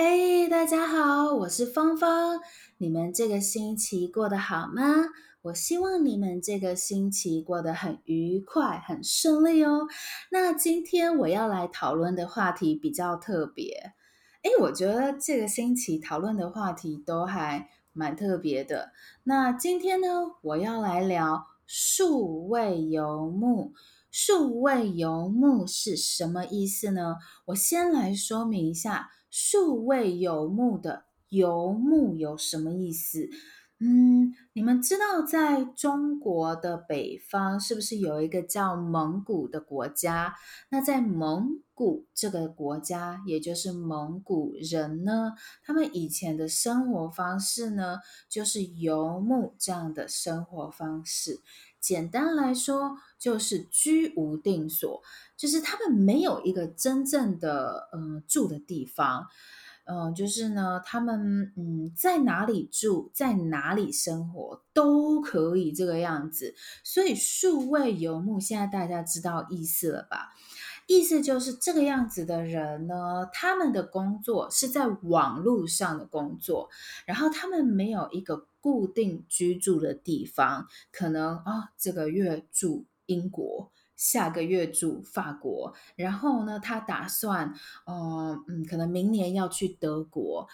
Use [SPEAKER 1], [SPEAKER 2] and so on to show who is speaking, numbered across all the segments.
[SPEAKER 1] 嘿大家好，我是芳芳。你们这个星期过得好吗？我希望你们这个星期过得很愉快、很顺利哦。那今天我要来讨论的话题比较特别。诶，我觉得这个星期讨论的话题都还蛮特别的。那今天呢，我要来聊数位游牧。数位游牧是什么意思呢？我先来说明一下。数位游牧的游牧有什么意思？嗯，你们知道在中国的北方是不是有一个叫蒙古的国家？那在蒙古这个国家，也就是蒙古人呢，他们以前的生活方式呢，就是游牧这样的生活方式。简单来说，就是居无定所，就是他们没有一个真正的嗯、住的地方，嗯、就是呢，他们嗯在哪里住，在哪里生活都可以这个样子。所以数位游牧，现在大家知道意思了吧？意思就是这个样子的人呢，他们的工作是在网络上的工作，然后他们没有一个固定居住的地方，可能啊、哦，这个月住英国，下个月住法国，然后呢，他打算，呃、嗯，可能明年要去德国，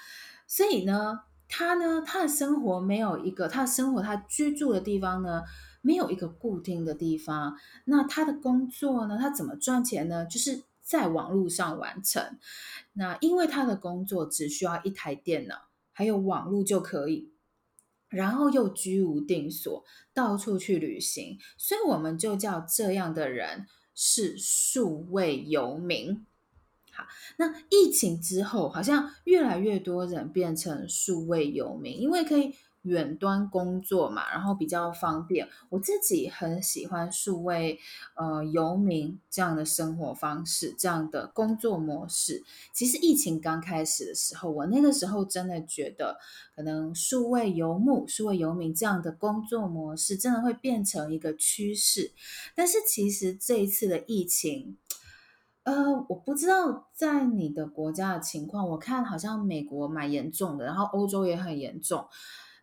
[SPEAKER 1] 所以呢，他呢，他的生活没有一个，他的生活，他居住的地方呢，没有一个固定的地方，那他的工作呢？他怎么赚钱呢？就是在网络上完成。那因为他的工作只需要一台电脑，还有网络就可以，然后又居无定所，到处去旅行，所以我们就叫这样的人是数位游民。那疫情之后，好像越来越多人变成数位游民，因为可以。远端工作嘛，然后比较方便。我自己很喜欢数位呃游民这样的生活方式，这样的工作模式。其实疫情刚开始的时候，我那个时候真的觉得，可能数位游牧、数位游民这样的工作模式真的会变成一个趋势。但是其实这一次的疫情，呃，我不知道在你的国家的情况，我看好像美国蛮严重的，然后欧洲也很严重。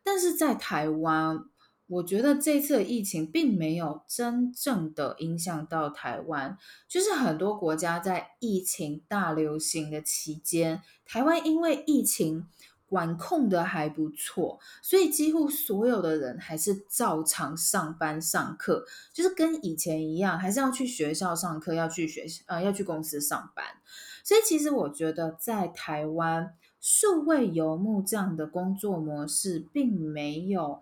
[SPEAKER 1] 但是在台湾，我觉得这次的疫情并没有真正的影响到台湾。就是很多国家在疫情大流行的期间，台湾因为疫情管控的还不错，所以几乎所有的人还是照常上班上课，就是跟以前一样，还是要去学校上课，要去学校，呃，要去公司上班。所以其实我觉得在台湾。数位游牧这样的工作模式并没有，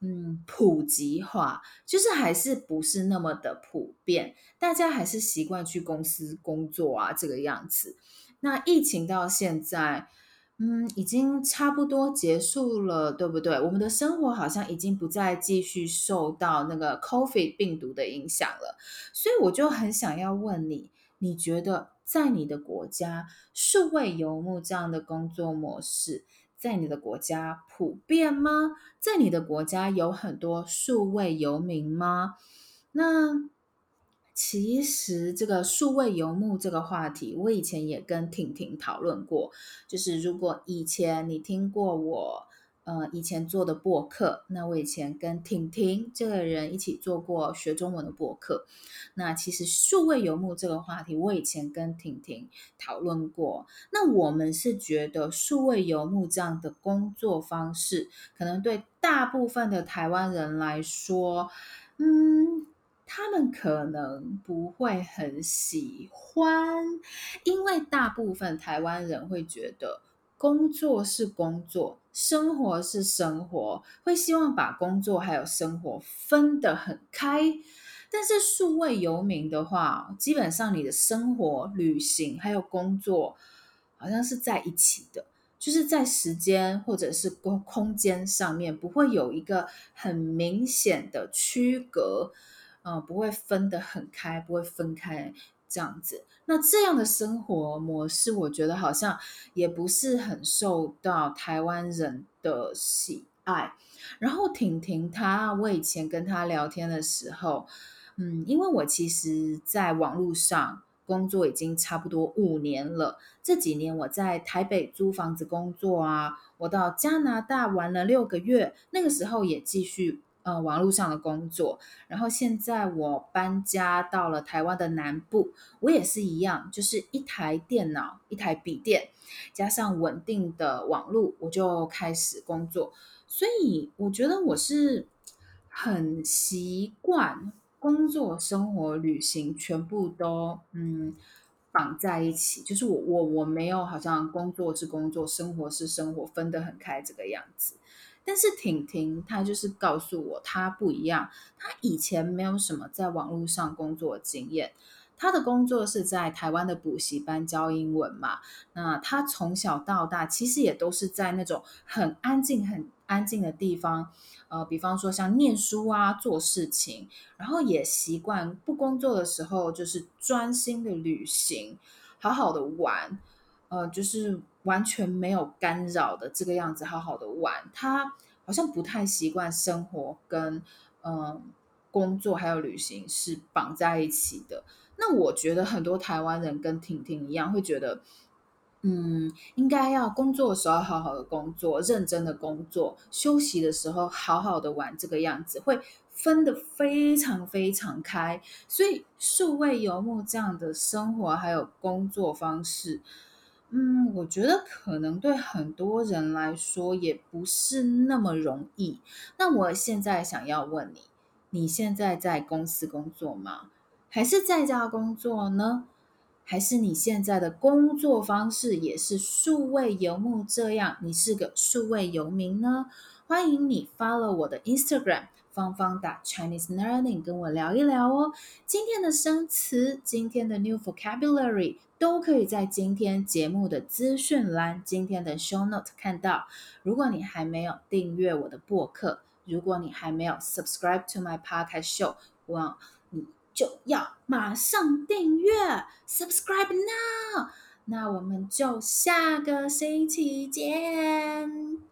[SPEAKER 1] 嗯，普及化，就是还是不是那么的普遍，大家还是习惯去公司工作啊，这个样子。那疫情到现在，嗯，已经差不多结束了，对不对？我们的生活好像已经不再继续受到那个 COVID 病毒的影响了，所以我就很想要问你，你觉得？在你的国家，数位游牧这样的工作模式，在你的国家普遍吗？在你的国家有很多数位游民吗？那其实这个数位游牧这个话题，我以前也跟婷婷讨论过。就是如果以前你听过我。呃，以前做的播客，那我以前跟婷婷这个人一起做过学中文的播客。那其实数位游牧这个话题，我以前跟婷婷讨论过。那我们是觉得数位游牧这样的工作方式，可能对大部分的台湾人来说，嗯，他们可能不会很喜欢，因为大部分台湾人会觉得。工作是工作，生活是生活，会希望把工作还有生活分得很开。但是数位游民的话，基本上你的生活、旅行还有工作，好像是在一起的，就是在时间或者是空空间上面不会有一个很明显的区隔，呃，不会分得很开，不会分开。这样子，那这样的生活模式，我觉得好像也不是很受到台湾人的喜爱。然后婷婷她，我以前跟她聊天的时候，嗯，因为我其实在网络上工作已经差不多五年了。这几年我在台北租房子工作啊，我到加拿大玩了六个月，那个时候也继续呃网络上的工作。然后现在我搬家到了台湾的南部，我也是一样，就是一台电脑、一台笔电，加上稳定的网络，我就开始工作。所以我觉得我是很习惯。工作、生活、旅行全部都嗯绑在一起，就是我我我没有好像工作是工作，生活是生活，分得很开这个样子。但是婷婷她就是告诉我，她不一样，她以前没有什么在网络上工作经验，她的工作是在台湾的补习班教英文嘛。那她从小到大其实也都是在那种很安静、很安静的地方。呃，比方说像念书啊、做事情，然后也习惯不工作的时候就是专心的旅行，好好的玩，呃，就是完全没有干扰的这个样子，好好的玩。他好像不太习惯生活跟嗯、工作还有旅行是绑在一起的。那我觉得很多台湾人跟婷婷一样会觉得。嗯，应该要工作的时候好好的工作，认真的工作；休息的时候好好的玩，这个样子会分得非常非常开。所以，数位游牧这样的生活还有工作方式，嗯，我觉得可能对很多人来说也不是那么容易。那我现在想要问你，你现在在公司工作吗？还是在家工作呢？还是你现在的工作方式也是数位游牧这样？你是个数位游民呢？欢迎你 follow 我的 Instagram 芳芳打 Chinese Learning，跟我聊一聊哦。今天的生词，今天的 New Vocabulary 都可以在今天节目的资讯栏、今天的 Show Note 看到。如果你还没有订阅我的博客，如果你还没有 Subscribe to my podcast show，我。你就要马上订阅，subscribe now。那我们就下个星期见。